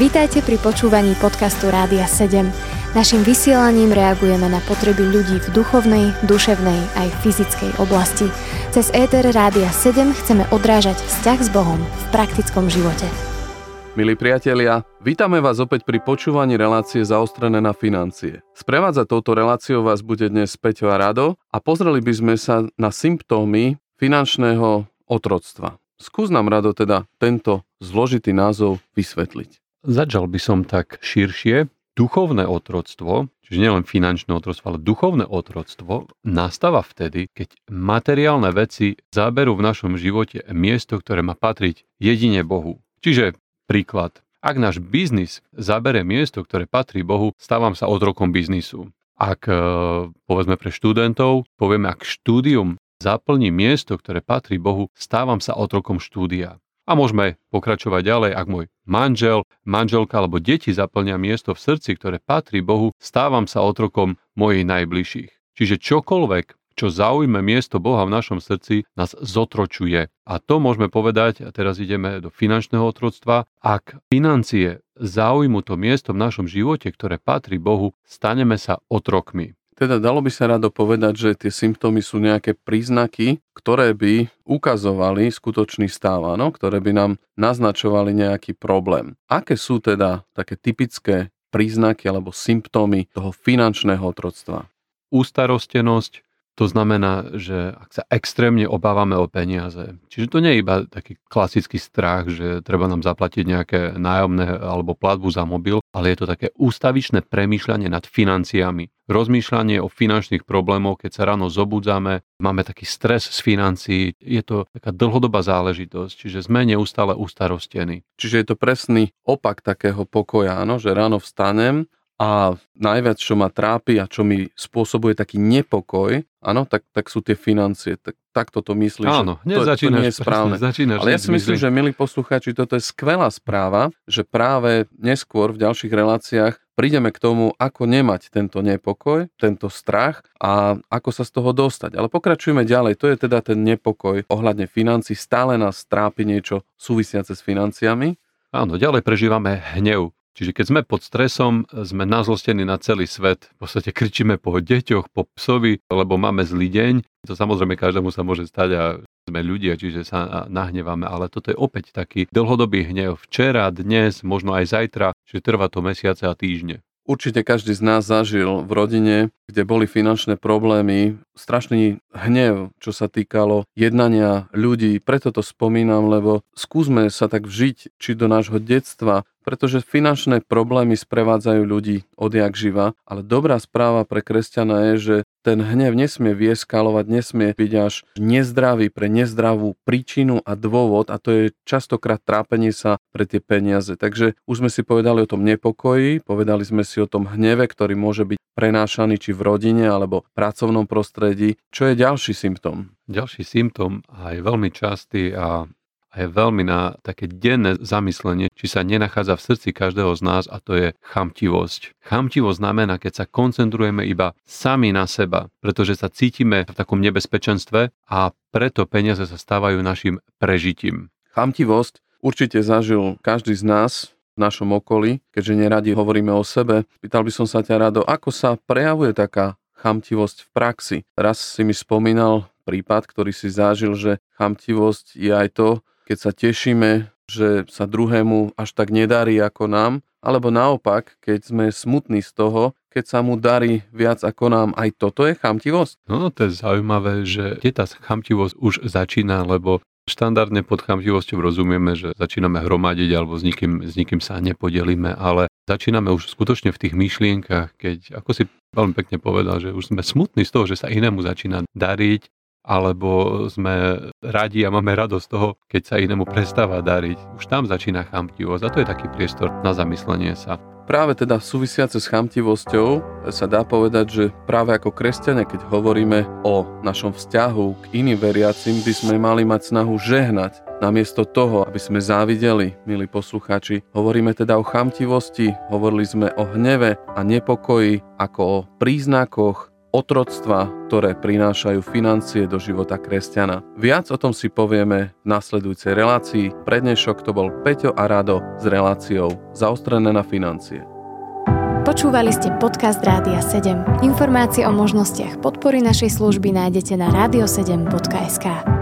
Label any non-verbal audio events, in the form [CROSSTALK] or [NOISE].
Vítajte pri počúvaní podcastu Rádia 7. Naším vysielaním reagujeme na potreby ľudí v duchovnej, duševnej aj fyzickej oblasti. Cez ETR Rádia 7 chceme odrážať vzťah s Bohom v praktickom živote. Milí priatelia, vítame vás opäť pri počúvaní relácie zaostrené na financie. Sprevádza touto reláciou vás bude dnes Peťo a Rado a pozreli by sme sa na symptómy finančného otroctva. Skús nám Rado teda tento zložitý názov vysvetliť. Začal by som tak širšie. Duchovné otroctvo, čiže nielen finančné otroctvo, ale duchovné otroctvo nastáva vtedy, keď materiálne veci záberú v našom živote miesto, ktoré má patriť jedine Bohu. Čiže príklad. Ak náš biznis zabere miesto, ktoré patrí Bohu, stávam sa otrokom biznisu. Ak, e, povedzme pre študentov, povieme, ak štúdium zaplní miesto, ktoré patrí Bohu, stávam sa otrokom štúdia. A môžeme pokračovať ďalej, ak môj manžel, manželka alebo deti zaplňa miesto v srdci, ktoré patrí Bohu, stávam sa otrokom mojich najbližších. Čiže čokoľvek, čo zaujme miesto Boha v našom srdci, nás zotročuje. A to môžeme povedať, a teraz ideme do finančného otroctva, ak financie zaujmu to miesto v našom živote, ktoré patrí Bohu, staneme sa otrokmi. Teda dalo by sa rado povedať, že tie symptómy sú nejaké príznaky, ktoré by ukazovali skutočný stav, áno? ktoré by nám naznačovali nejaký problém. Aké sú teda také typické príznaky alebo symptómy toho finančného otroctva? Ústarostenosť, to znamená, že ak sa extrémne obávame o peniaze, čiže to nie je iba taký klasický strach, že treba nám zaplatiť nejaké nájomné alebo platbu za mobil, ale je to také ústavičné premýšľanie nad financiami. Rozmýšľanie o finančných problémoch, keď sa ráno zobudzame, máme taký stres z financií, je to taká dlhodobá záležitosť, čiže sme neustále ustarostení. Čiže je to presný opak takého pokoja, áno? že ráno vstanem a najviac, čo ma trápi a čo mi spôsobuje taký nepokoj, áno, tak, tak sú tie financie. Tak, takto to myslíš. Áno, to, to nie je správne. [LAUGHS] Začínaš, Ale ja si myslím, že milí poslucháči, toto je skvelá správa, že práve neskôr v ďalších reláciách prídeme k tomu, ako nemať tento nepokoj, tento strach a ako sa z toho dostať. Ale pokračujeme ďalej. To je teda ten nepokoj ohľadne financí. Stále nás trápi niečo súvisiace s financiami. Áno, ďalej prežívame hnev. Čiže keď sme pod stresom, sme nazlostení na celý svet. V podstate kričíme po deťoch, po psovi, lebo máme zlý deň. To samozrejme každému sa môže stať a sme ľudia, čiže sa nahnevame, ale toto je opäť taký dlhodobý hnev. Včera, dnes, možno aj zajtra, čiže trvá to mesiace a týždne. Určite každý z nás zažil v rodine, kde boli finančné problémy, strašný hnev, čo sa týkalo jednania ľudí. Preto to spomínam, lebo skúsme sa tak vžiť, či do nášho detstva, pretože finančné problémy sprevádzajú ľudí odjak živa, ale dobrá správa pre kresťana je, že ten hnev nesmie vieskalovať, nesmie byť až nezdravý pre nezdravú príčinu a dôvod a to je častokrát trápenie sa pre tie peniaze. Takže už sme si povedali o tom nepokoji, povedali sme si o tom hneve, ktorý môže byť prenášaný či v rodine alebo v pracovnom prostredí. Čo je ďalší symptóm? Ďalší symptóm aj veľmi častý a a je veľmi na také denné zamyslenie, či sa nenachádza v srdci každého z nás a to je chamtivosť. Chamtivosť znamená, keď sa koncentrujeme iba sami na seba, pretože sa cítime v takom nebezpečenstve a preto peniaze sa stávajú našim prežitím. Chamtivosť určite zažil každý z nás v našom okolí, keďže neradi hovoríme o sebe. Pýtal by som sa ťa rado, ako sa prejavuje taká chamtivosť v praxi. Raz si mi spomínal prípad, ktorý si zažil, že chamtivosť je aj to, keď sa tešíme, že sa druhému až tak nedarí ako nám, alebo naopak, keď sme smutní z toho, keď sa mu darí viac ako nám, aj toto je chamtivosť? No, to je zaujímavé, že kde tá chamtivosť už začína, lebo štandardne pod chamtivosťou rozumieme, že začíname hromadiť alebo s nikým, s nikým sa nepodelíme, ale začíname už skutočne v tých myšlienkach, keď, ako si veľmi pekne povedal, že už sme smutní z toho, že sa inému začína dariť, alebo sme radi a máme radosť toho, keď sa inému prestáva dariť. Už tam začína chamtivosť a to je taký priestor na zamyslenie sa. Práve teda súvisiace s chamtivosťou sa dá povedať, že práve ako kresťania, keď hovoríme o našom vzťahu k iným veriacim, by sme mali mať snahu žehnať. Namiesto toho, aby sme závideli, milí poslucháči, hovoríme teda o chamtivosti, hovorili sme o hneve a nepokoji ako o príznakoch otroctva, ktoré prinášajú financie do života kresťana. Viac o tom si povieme v nasledujúcej relácii. Prednešok to bol Peťo a Rado s reláciou Zaostrené na financie. Počúvali ste podcast Rádia 7. Informácie o možnostiach podpory našej služby nájdete na radio7.sk.